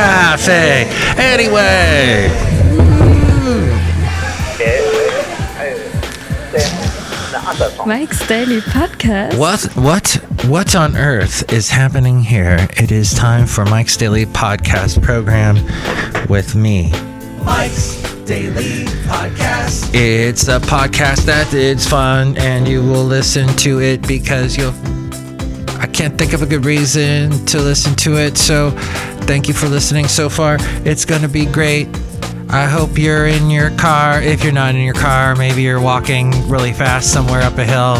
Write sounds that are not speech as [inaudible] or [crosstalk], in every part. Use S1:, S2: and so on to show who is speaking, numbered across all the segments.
S1: Cafe. Anyway,
S2: Mike's Daily Podcast.
S1: what what what on earth is happening here? It is time for Mike's Daily Podcast program with me.
S3: Mike's Daily Podcast.
S1: It's a podcast that is fun and you will listen to it because you'll I can't think of a good reason to listen to it. So thank you for listening so far. It's going to be great. I hope you're in your car. If you're not in your car, maybe you're walking really fast somewhere up a hill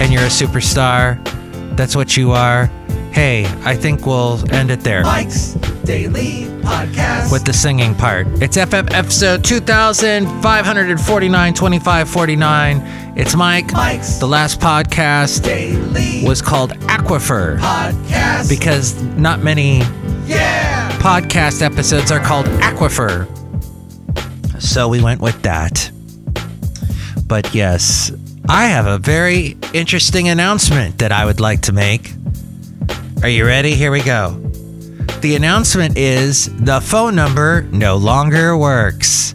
S1: and you're a superstar. That's what you are. Hey, I think we'll end it there
S3: Daily Podcast.
S1: with the singing part. It's FF episode 2549 2549. It's Mike.
S3: Mike's
S1: The last podcast
S3: Daily
S1: was called Aquifer
S3: Podcast.
S1: because not many
S3: yeah.
S1: podcast episodes are called Aquifer. So we went with that. But yes, I have a very interesting announcement that I would like to make. Are you ready? Here we go. The announcement is the phone number no longer works.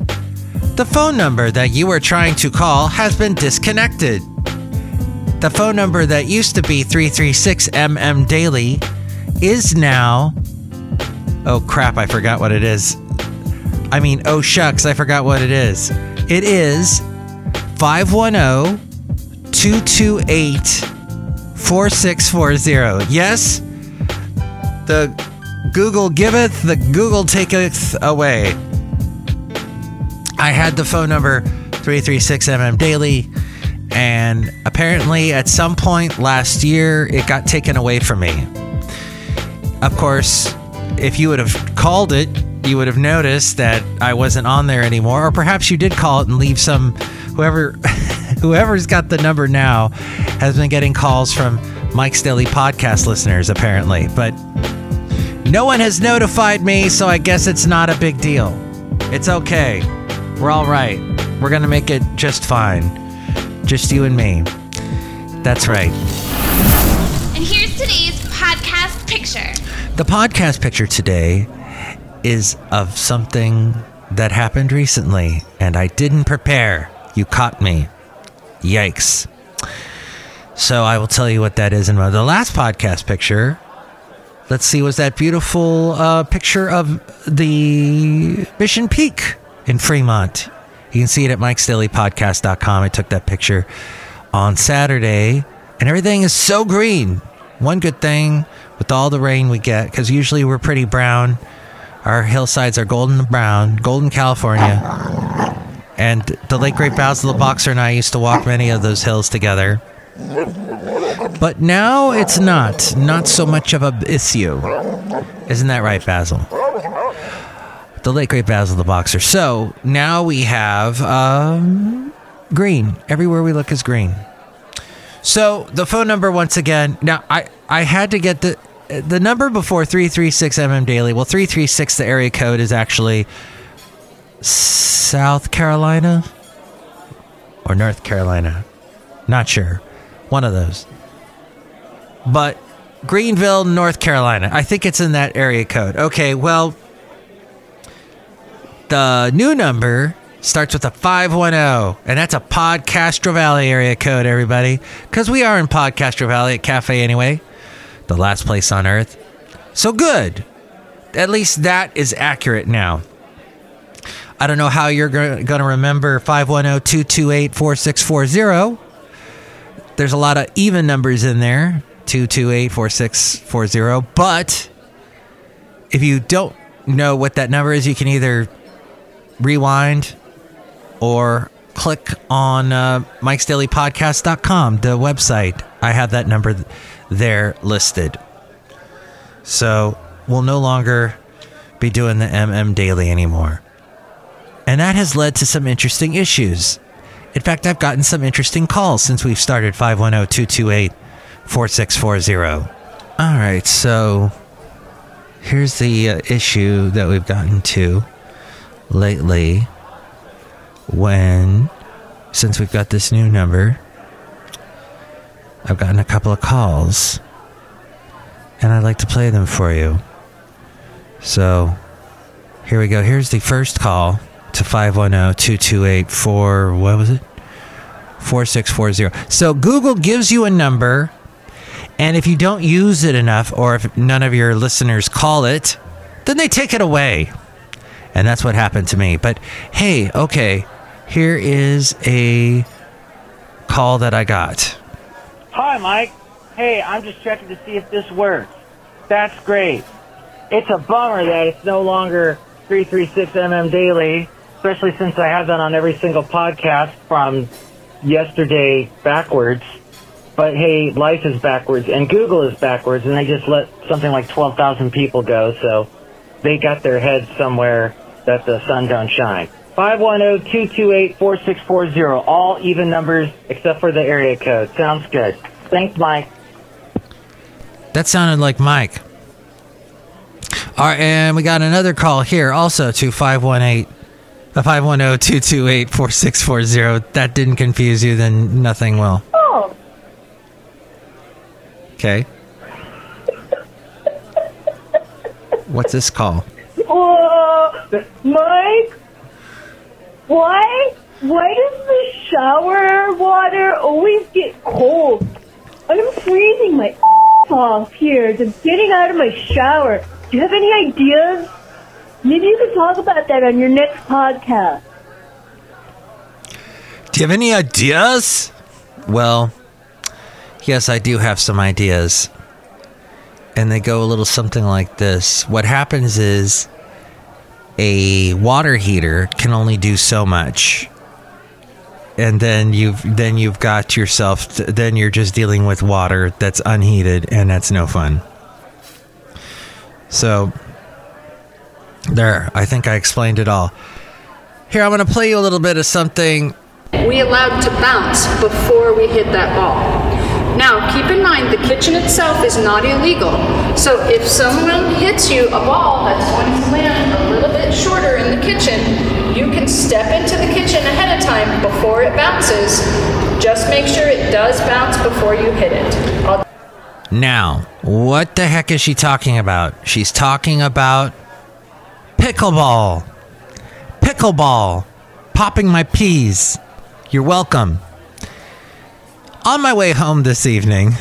S1: The phone number that you were trying to call has been disconnected. The phone number that used to be 336MM Daily is now. Oh crap, I forgot what it is. I mean, oh shucks, I forgot what it is. It is 510 228 4640. Yes? The Google giveth, the Google taketh away. I had the phone number 336MM Daily, and apparently at some point last year, it got taken away from me. Of course, if you would have called it, you would have noticed that I wasn't on there anymore, or perhaps you did call it and leave some whoever [laughs] whoever's got the number now has been getting calls from Mike's Daily Podcast listeners, apparently. But no one has notified me, so I guess it's not a big deal. It's okay. We're all right. We're gonna make it just fine. Just you and me. That's right.
S4: And here's today's podcast picture.
S1: The podcast picture today is of something that happened recently, and I didn't prepare. You caught me. Yikes. So I will tell you what that is in my, the last podcast picture. Let's see, was that beautiful uh, picture of the Mission Peak in Fremont? You can see it at mikesdailypodcast.com. I took that picture on Saturday, and everything is so green. One good thing with all the rain we get, because usually we're pretty brown. Our hillsides are golden brown, golden California. And the late great Basil the Boxer and I used to walk many of those hills together. But now it's not. Not so much of a issue. Isn't that right, Basil? The late great Basil the Boxer. So now we have um, green. Everywhere we look is green. So the phone number once again. Now I I had to get the the number before 336 mm daily. Well, 336 the area code is actually South Carolina or North Carolina. Not sure. One of those. But Greenville, North Carolina. I think it's in that area code. Okay, well the new number starts with a 510 and that's a Podcastro Valley area code everybody cuz we are in Podcastro Valley at Cafe anyway. The last place on earth. So good. At least that is accurate now. I don't know how you're going to remember 510 228 4640. There's a lot of even numbers in there 228 4640. But if you don't know what that number is, you can either rewind or click on uh, mikesdailypodcast.com, the website. I have that number there listed. So we'll no longer be doing the MM Daily anymore. And that has led to some interesting issues. In fact, I've gotten some interesting calls since we've started 510 228 4640. All right, so here's the uh, issue that we've gotten to lately when, since we've got this new number, I've gotten a couple of calls and I'd like to play them for you. So Here we go. Here's the first call to 510-228-4 what was it? 4640. So Google gives you a number and if you don't use it enough or if none of your listeners call it, then they take it away. And that's what happened to me. But hey, okay, here is a call that I got.
S5: Hi, Mike. Hey, I'm just checking to see if this works. That's great. It's a bummer that it's no longer 336mm daily, especially since I have that on every single podcast from yesterday backwards. But hey, life is backwards and Google is backwards, and they just let something like 12,000 people go, so they got their heads somewhere that the sun don't shine. 510-228-4640, all even numbers except for the area code. Sounds good. Thanks, Mike.
S1: That sounded like Mike. All right, and we got another call here also to 518 uh, 510-228-4640. That didn't confuse you, then nothing will.
S6: Oh,
S1: Okay. What's this call?
S6: uh, Mike? Why? Why does the shower water always get cold? I'm freezing my [laughs] off here. I'm getting out of my shower. Do you have any ideas? Maybe you could talk about that on your next podcast.
S1: Do you have any ideas? Well, yes, I do have some ideas. And they go a little something like this. What happens is a water heater can only do so much. And then you've then you've got yourself then you're just dealing with water that's unheated and that's no fun. So there, I think I explained it all. Here I'm going to play you a little bit of something
S7: we allowed to bounce before we hit that ball. Now, keep in mind the kitchen itself is not illegal. So if someone hits you a ball that's going to land a little bit shorter in the kitchen, you can step into the kitchen ahead of time before it bounces. Just make sure it does bounce before you hit it. I'll
S1: Now, what the heck is she talking about? She's talking about pickleball. Pickleball. Popping my peas. You're welcome. On my way home this evening,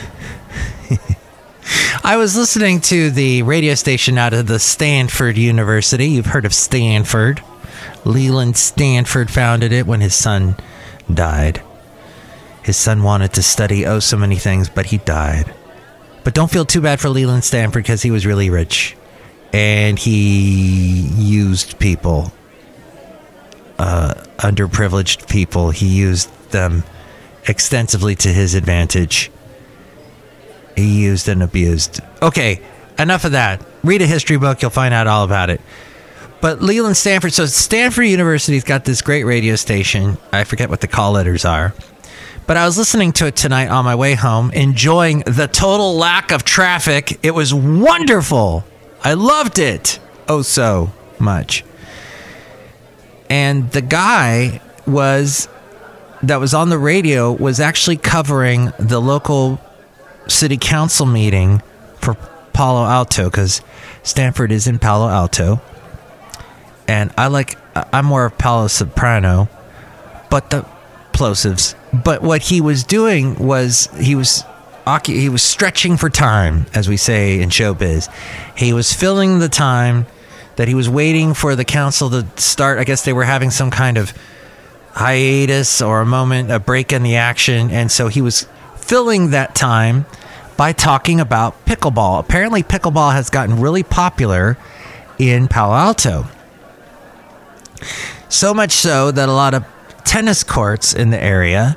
S1: [laughs] I was listening to the radio station out of the Stanford University. You've heard of Stanford. Leland Stanford founded it when his son died. His son wanted to study oh so many things, but he died. But don't feel too bad for Leland Stanford because he was really rich and he used people, uh, underprivileged people. He used them extensively to his advantage. He used and abused. Okay, enough of that. Read a history book, you'll find out all about it. But Leland Stanford, so Stanford University's got this great radio station. I forget what the call letters are. But I was listening to it tonight on my way home, enjoying the total lack of traffic. It was wonderful. I loved it. Oh, so much. And the guy was that was on the radio was actually covering the local city council meeting for Palo Alto because Stanford is in Palo Alto. And I like, I'm more of Palo Soprano, but the plosives. But what he was doing was he was he was stretching for time, as we say in showbiz. He was filling the time that he was waiting for the council to start. I guess they were having some kind of hiatus or a moment, a break in the action, and so he was filling that time by talking about pickleball. Apparently, pickleball has gotten really popular in Palo Alto. So much so that a lot of tennis courts in the area,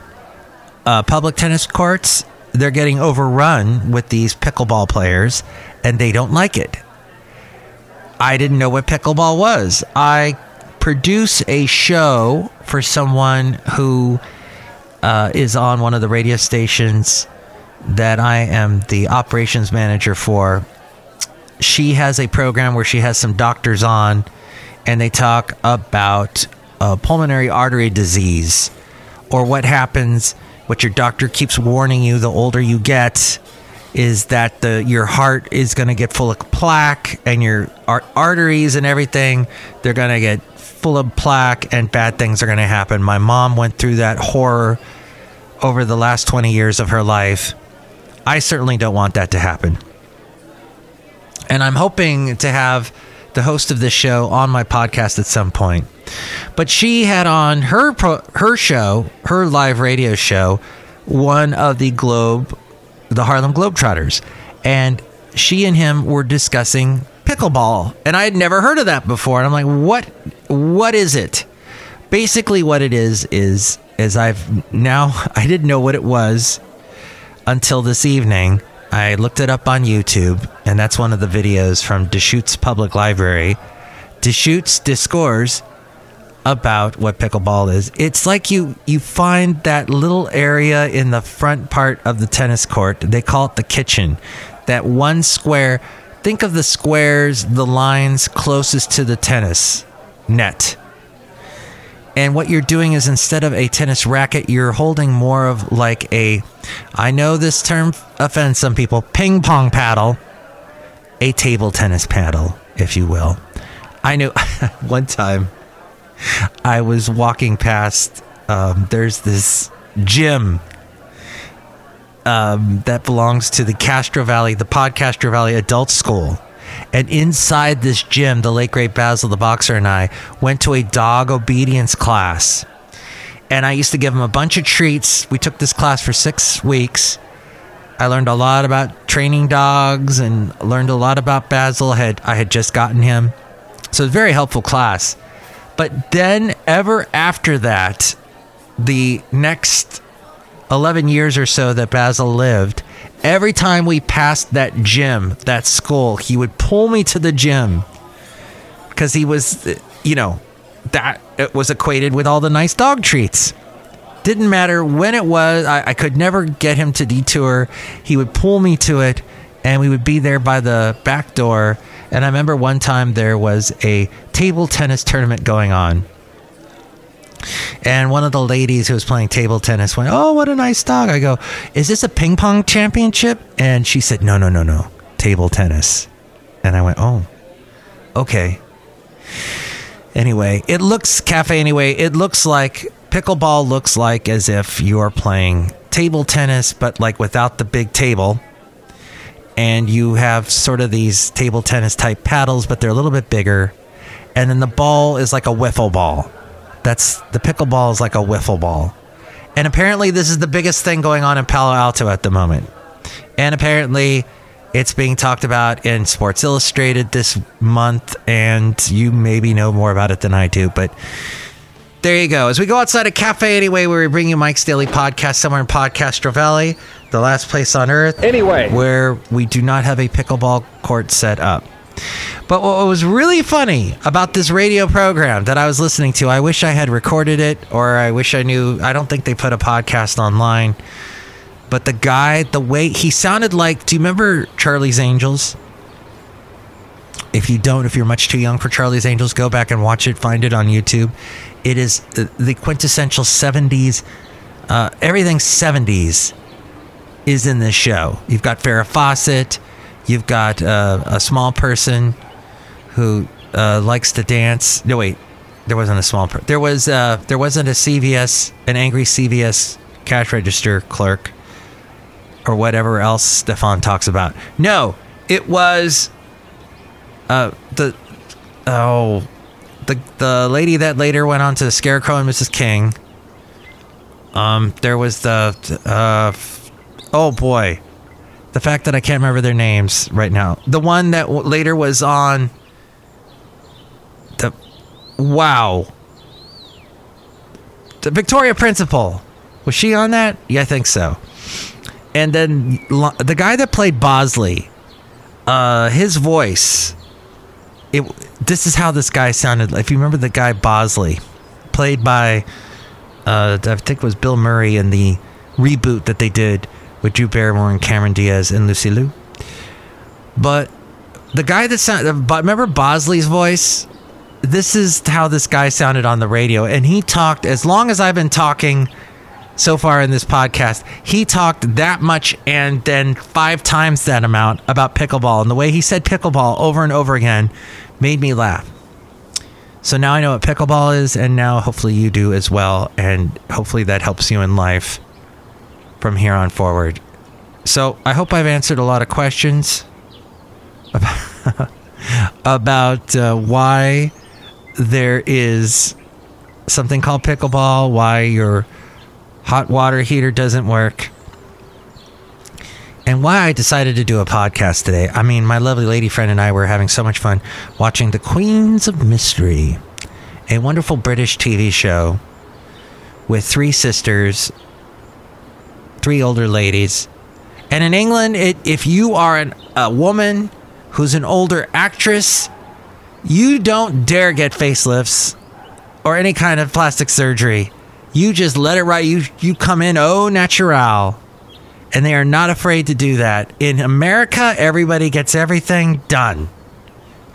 S1: uh, public tennis courts, they're getting overrun with these pickleball players and they don't like it. I didn't know what pickleball was. I produce a show for someone who uh, is on one of the radio stations that I am the operations manager for. She has a program where she has some doctors on and they talk about uh, pulmonary artery disease or what happens, what your doctor keeps warning you the older you get is that the your heart is going to get full of plaque and your ar- arteries and everything they're going to get full of plaque and bad things are going to happen. My mom went through that horror over the last 20 years of her life. I certainly don't want that to happen. And I'm hoping to have the host of this show on my podcast at some point. But she had on her pro- her show, her live radio show, one of the Globe, the Harlem Globetrotters, and she and him were discussing pickleball, and I had never heard of that before. And I'm like, what? What is it? Basically, what it is is is I've now [laughs] I didn't know what it was until this evening. I looked it up on YouTube, and that's one of the videos from Deschutes Public Library. Deschutes discourse about what pickleball is. It's like you you find that little area in the front part of the tennis court. They call it the kitchen. That one square. Think of the squares, the lines closest to the tennis net. And what you're doing is instead of a tennis racket, you're holding more of like a, I know this term offends some people, ping pong paddle, a table tennis paddle, if you will. I knew [laughs] one time I was walking past, um, there's this gym um, that belongs to the Castro Valley, the Pod Castro Valley Adult School. And inside this gym, the late great Basil the boxer and I went to a dog obedience class. And I used to give him a bunch of treats. We took this class for six weeks. I learned a lot about training dogs and learned a lot about Basil. Had I had just gotten him, so it was a very helpful class. But then, ever after that, the next 11 years or so that Basil lived, every time we passed that gym, that school, he would pull me to the gym because he was, you know, that it was equated with all the nice dog treats. Didn't matter when it was, I, I could never get him to detour. He would pull me to it, and we would be there by the back door. And I remember one time there was a table tennis tournament going on. And one of the ladies who was playing table tennis went, Oh, what a nice dog. I go, Is this a ping pong championship? And she said, No, no, no, no. Table tennis. And I went, Oh, okay. Anyway, it looks, Cafe Anyway, it looks like pickleball looks like as if you're playing table tennis, but like without the big table. And you have sort of these table tennis type paddles, but they're a little bit bigger. And then the ball is like a wiffle ball. That's the pickleball is like a wiffle ball. And apparently, this is the biggest thing going on in Palo Alto at the moment. And apparently, it's being talked about in Sports Illustrated this month. And you maybe know more about it than I do. But there you go. As we go outside a cafe anyway, where we bring you Mike's Daily Podcast somewhere in Podcastro Valley, the last place on earth.
S3: Anyway.
S1: Where we do not have a pickleball court set up. But what was really funny about this radio program that I was listening to, I wish I had recorded it or I wish I knew. I don't think they put a podcast online. But the guy, the way he sounded like, do you remember Charlie's Angels? If you don't, if you're much too young for Charlie's Angels, go back and watch it. Find it on YouTube. It is the quintessential 70s, uh, everything 70s is in this show. You've got Farrah Fawcett. You've got uh, a small person who uh, likes to dance. No, wait, there wasn't a small. Per- there was. Uh, there wasn't a CVS, an angry CVS cash register clerk, or whatever else Stefan talks about. No, it was. Uh, the oh, the the lady that later went on to Scarecrow and Mrs. King. Um, there was the uh, oh boy the fact that I can't remember their names right now. The one that w- later was on the wow, the Victoria Principal. Was she on that? Yeah, I think so. And then the guy that played Bosley, uh, his voice. It. This is how this guy sounded. If you remember the guy Bosley, played by, uh, I think it was Bill Murray in the reboot that they did with Drew Barrymore and Cameron Diaz and Lucy Liu. But the guy that sounded, but remember Bosley's voice? This is how this guy sounded on the radio, and he talked as long as I've been talking so far in this podcast. He talked that much and then five times that amount about pickleball. And the way he said pickleball over and over again made me laugh. So now I know what pickleball is, and now hopefully you do as well. And hopefully that helps you in life from here on forward. So I hope I've answered a lot of questions [laughs] about, uh, why there is something called pickleball, why your hot water heater doesn't work, and why I decided to do a podcast today. I mean, my lovely lady friend and I were having so much fun watching The Queens of Mystery, a wonderful British TV show with three sisters, three older ladies. And in England, it, if you are an, a woman who's an older actress, you don't dare get facelifts or any kind of plastic surgery. You just let it right. You you come in au natural, and they are not afraid to do that. In America, everybody gets everything done.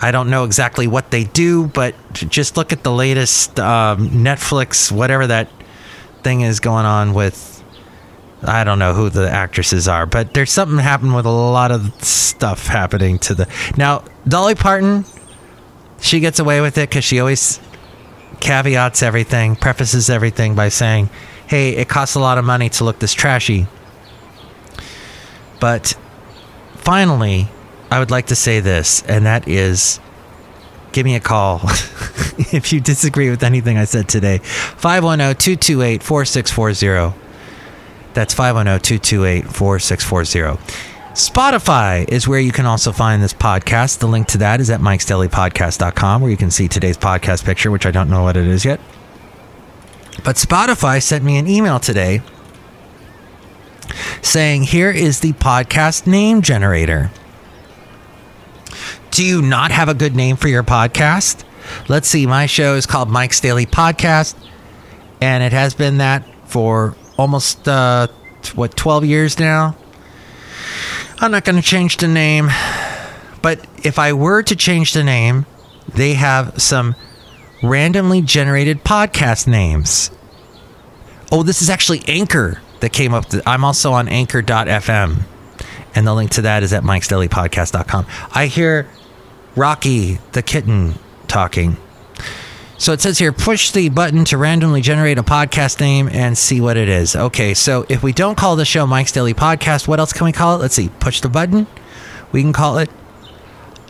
S1: I don't know exactly what they do, but just look at the latest um, Netflix, whatever that thing is going on with. I don't know who the actresses are, but there's something happening with a lot of stuff happening to the. Now, Dolly Parton, she gets away with it because she always caveats everything, prefaces everything by saying, hey, it costs a lot of money to look this trashy. But finally, I would like to say this, and that is give me a call [laughs] if you disagree with anything I said today. 510 228 4640. That's 510 228 4640. Spotify is where you can also find this podcast. The link to that is at mikesdailypodcast.com, where you can see today's podcast picture, which I don't know what it is yet. But Spotify sent me an email today saying, Here is the podcast name generator. Do you not have a good name for your podcast? Let's see, my show is called Mike's Daily Podcast, and it has been that for almost, uh, what, 12 years now? I'm not going to change the name. But if I were to change the name, they have some randomly generated podcast names. Oh, this is actually Anchor that came up. To, I'm also on anchor.fm. And the link to that is at mikesdailypodcast.com. I hear Rocky the kitten talking. So it says here push the button to randomly generate a podcast name and see what it is. Okay, so if we don't call the show Mike's Daily Podcast, what else can we call it? Let's see. Push the button. We can call it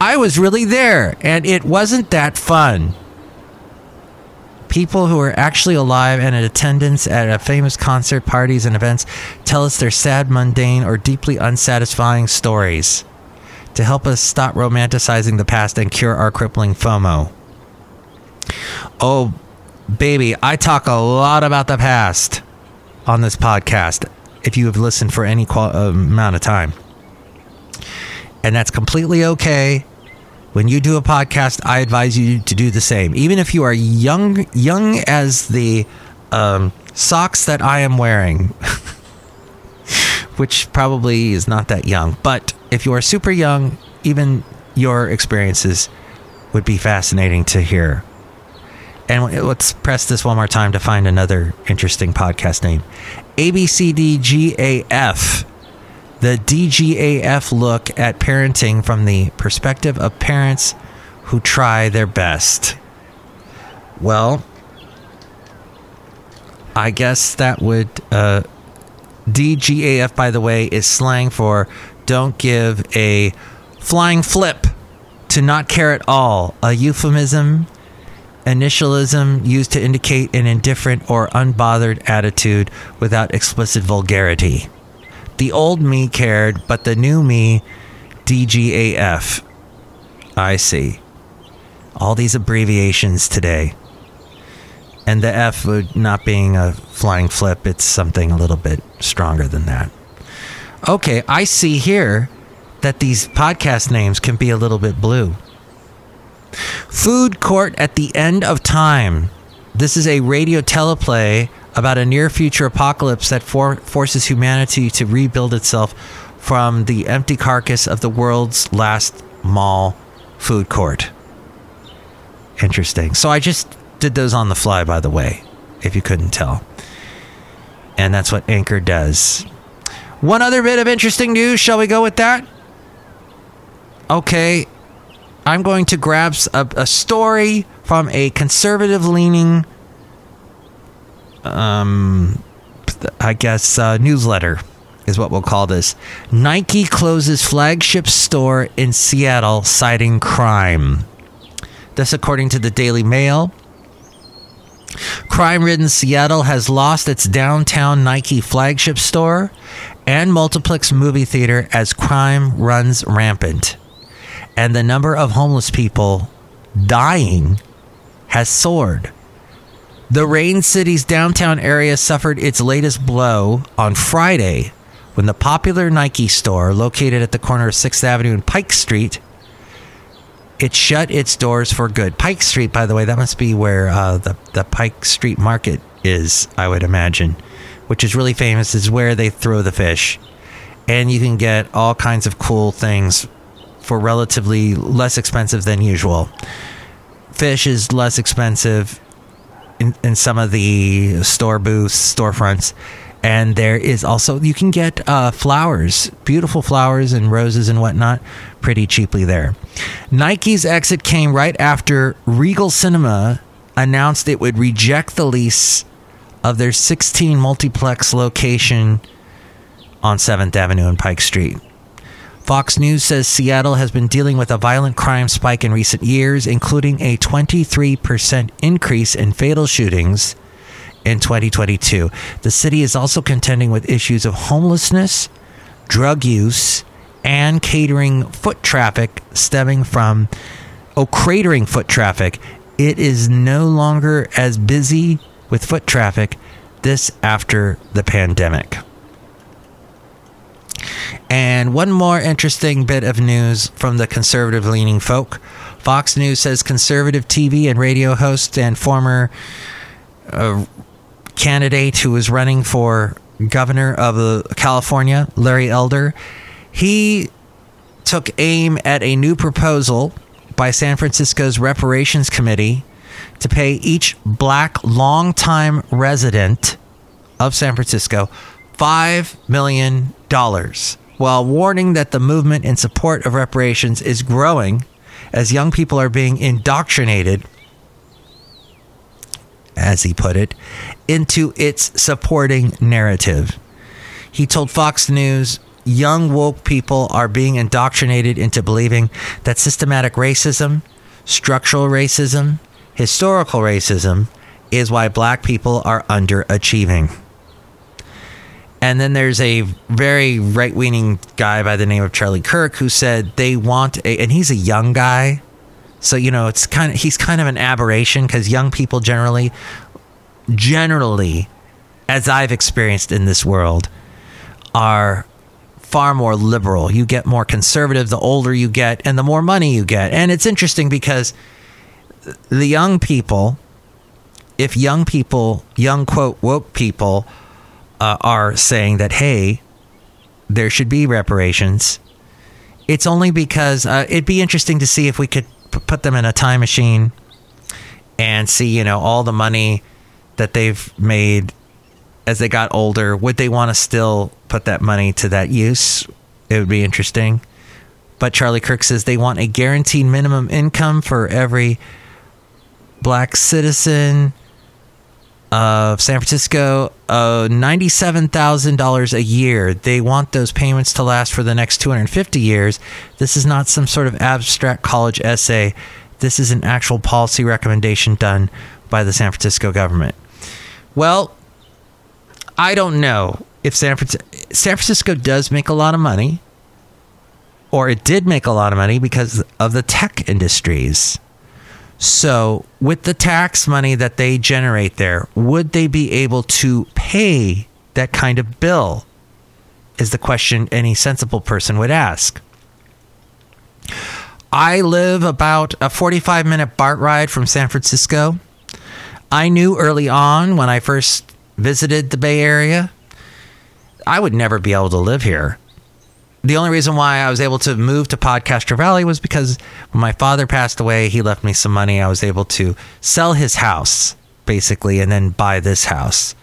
S1: I was really there and it wasn't that fun. People who are actually alive and in attendance at a famous concert, parties, and events tell us their sad, mundane, or deeply unsatisfying stories to help us stop romanticizing the past and cure our crippling FOMO. Oh, baby, I talk a lot about the past on this podcast if you have listened for any qual- uh, amount of time. And that's completely okay. When you do a podcast, I advise you to do the same. Even if you are young, young as the um, socks that I am wearing, [laughs] which probably is not that young. But if you are super young, even your experiences would be fascinating to hear. And let's press this one more time to find another interesting podcast name ABCDGAF. The DGAF look at parenting from the perspective of parents who try their best. Well, I guess that would. Uh, DGAF, by the way, is slang for don't give a flying flip to not care at all, a euphemism initialism used to indicate an indifferent or unbothered attitude without explicit vulgarity. The old me cared, but the new me, DGAF. I see. All these abbreviations today. And the F not being a flying flip, it's something a little bit stronger than that. Okay, I see here that these podcast names can be a little bit blue. Food Court at the End of Time. This is a radio teleplay about a near future apocalypse that for- forces humanity to rebuild itself from the empty carcass of the world's last mall food court. Interesting. So I just did those on the fly, by the way, if you couldn't tell. And that's what Anchor does. One other bit of interesting news. Shall we go with that? Okay. I'm going to grab a story from a conservative leaning, um, I guess, uh, newsletter is what we'll call this. Nike closes flagship store in Seattle, citing crime. This, according to the Daily Mail. Crime ridden Seattle has lost its downtown Nike flagship store and multiplex movie theater as crime runs rampant. And the number of homeless people dying has soared. The Rain City's downtown area suffered its latest blow on Friday when the popular Nike store, located at the corner of 6th Avenue and Pike Street, it shut its doors for good. Pike Street, by the way, that must be where uh, the the Pike Street Market is, I would imagine, which is really famous. Is where they throw the fish, and you can get all kinds of cool things for relatively less expensive than usual. Fish is less expensive in, in some of the store booths, storefronts. And there is also, you can get uh, flowers, beautiful flowers and roses and whatnot, pretty cheaply there. Nike's exit came right after Regal Cinema announced it would reject the lease of their 16 multiplex location on 7th Avenue and Pike Street. Fox News says Seattle has been dealing with a violent crime spike in recent years, including a 23% increase in fatal shootings in 2022. The city is also contending with issues of homelessness, drug use, and catering foot traffic stemming from oh cratering foot traffic. It is no longer as busy with foot traffic this after the pandemic. And one more interesting bit of news from the conservative leaning folk. Fox News says conservative TV and radio host and former uh, candidate who is running for governor of uh, California, Larry Elder, he took aim at a new proposal by San Francisco's reparations committee to pay each black longtime resident of San Francisco $5 million while warning that the movement in support of reparations is growing as young people are being indoctrinated, as he put it, into its supporting narrative. He told Fox News young woke people are being indoctrinated into believing that systematic racism, structural racism, historical racism is why black people are underachieving. And then there's a very right leaning guy by the name of Charlie Kirk who said they want a, and he's a young guy. So, you know, it's kind of, he's kind of an aberration because young people generally, generally, as I've experienced in this world, are far more liberal. You get more conservative the older you get and the more money you get. And it's interesting because the young people, if young people, young quote, woke people, uh, are saying that hey, there should be reparations. It's only because uh, it'd be interesting to see if we could p- put them in a time machine and see, you know, all the money that they've made as they got older. Would they want to still put that money to that use? It would be interesting. But Charlie Kirk says they want a guaranteed minimum income for every black citizen of San Francisco, uh, $97,000 a year. They want those payments to last for the next 250 years. This is not some sort of abstract college essay. This is an actual policy recommendation done by the San Francisco government. Well, I don't know if San San Francisco does make a lot of money, or it did make a lot of money because of the tech industries. So, with the tax money that they generate there, would they be able to pay that kind of bill? Is the question any sensible person would ask. I live about a 45 minute BART ride from San Francisco. I knew early on when I first visited the Bay Area, I would never be able to live here the only reason why I was able to move to Podcastro Valley was because when my father passed away, he left me some money. I was able to sell his house, basically, and then buy this house.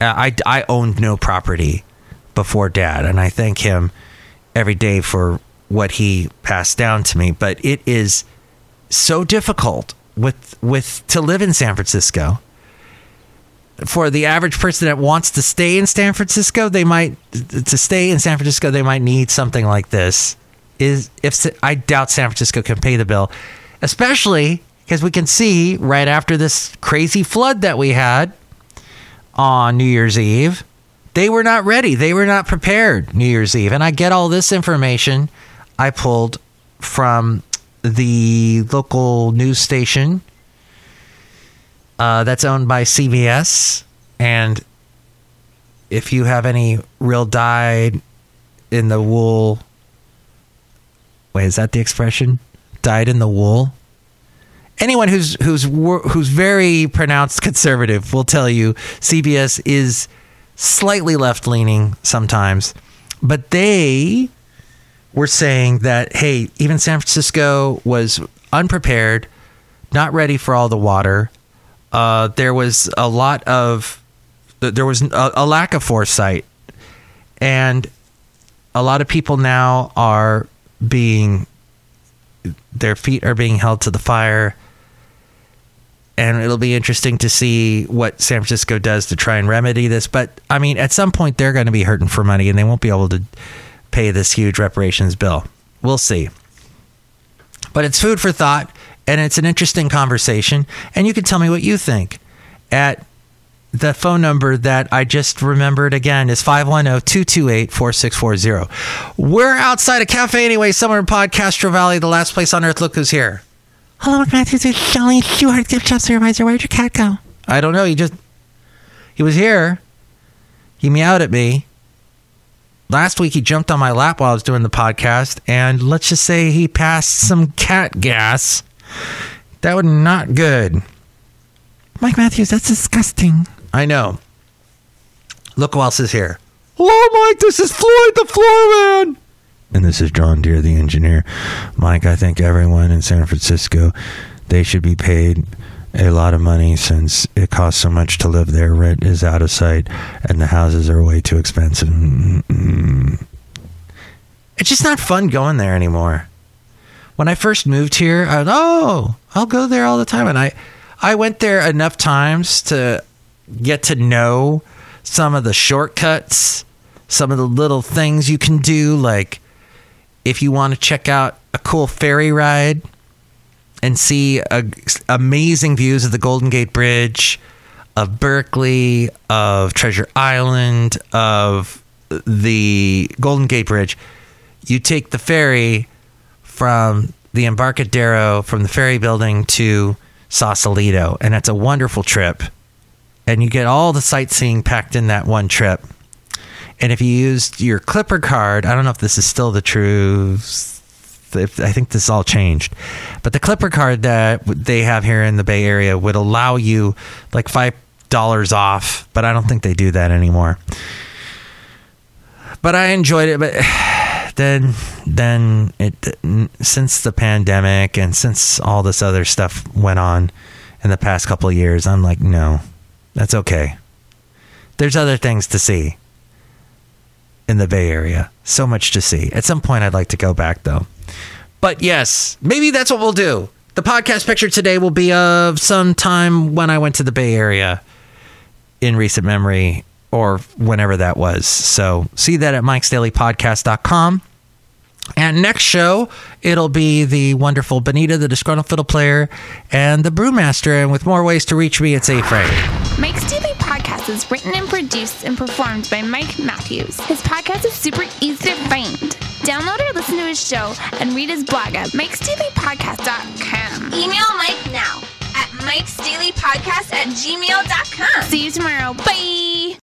S1: Uh, I I owned no property before dad, and I thank him every day for what he passed down to me. But it is so difficult with with to live in San Francisco. For the average person that wants to stay in San Francisco, they might to stay in San Francisco, they might need something like this. Is if I doubt San Francisco can pay the bill, especially because we can see right after this crazy flood that we had on New Year's Eve, they were not ready. They were not prepared New Year's Eve. And I get all this information I pulled from the local news station uh, that's owned by CBS. And if you have any real dyed in the wool, wait, is that the expression? Dyed in the wool? Anyone who's who's who's very pronounced [laughs] conservative will tell you CBS is slightly left leaning sometimes, but they were saying that hey, even San Francisco was unprepared, not ready for all the water. Uh, there was a lot of there was a, a lack of foresight, and a lot of people now are being their feet are being held to the fire and it'll be interesting to see what San Francisco does to try and remedy this. But I mean, at some point, they're going to be hurting for money, and they won't be able to pay this huge reparations bill. We'll see. But it's food for thought, and it's an interesting conversation. And you can tell me what you think at the phone number that I just remembered again is 510-228-4640. We're outside a cafe anyway, somewhere in Podcastro Valley, the last place on earth. Look who's here.
S8: Hello, Mike Matthews. It's Chely Shoehart, gift shop supervisor. Where'd your cat go?
S1: I don't know. He just he was here. He meowed at me. Last week he jumped on my lap while I was doing the podcast, and let's just say he passed some cat gas. That was not good.
S8: Mike Matthews, that's disgusting.
S1: I know. Look who else is here. Hello, Mike. This is Floyd the Floor Man. And this is John Deer, the engineer. Mike, I think everyone in San Francisco, they should be paid a lot of money since it costs so much to live there. Rent is out of sight, and the houses are way too expensive. Mm-mm. It's just not fun going there anymore. When I first moved here, I was, oh, I'll go there all the time, and I, I went there enough times to get to know some of the shortcuts, some of the little things you can do, like if you want to check out a cool ferry ride and see a, amazing views of the Golden Gate Bridge, of Berkeley, of Treasure Island, of the Golden Gate Bridge, you take the ferry from the Embarcadero, from the ferry building to Sausalito, and it's a wonderful trip. And you get all the sightseeing packed in that one trip. And if you used your Clipper card, I don't know if this is still the truth. If, I think this all changed, but the Clipper card that they have here in the Bay Area would allow you like five dollars off, but I don't think they do that anymore. But I enjoyed it, but then then it since the pandemic and since all this other stuff went on in the past couple of years, I'm like, no, that's okay. There's other things to see in the Bay Area. So much to see. At some point, I'd like to go back, though. But yes, maybe that's what we'll do. The podcast picture today will be of some time when I went to the Bay Area in recent memory or whenever that was. So see that at mikesdailypodcast.com. And next show, it'll be the wonderful Benita, the disgruntled fiddle player, and the brewmaster. And with more ways to reach me, it's A-Frame.
S4: Mike's Daily Podcast is written and produced and performed by Mike Matthews. His podcast is super easy to find. Download or listen to his show and read his blog at mikesdailypodcast.com. Email Mike now at mikesdailypodcast at gmail.com. See you tomorrow. Bye.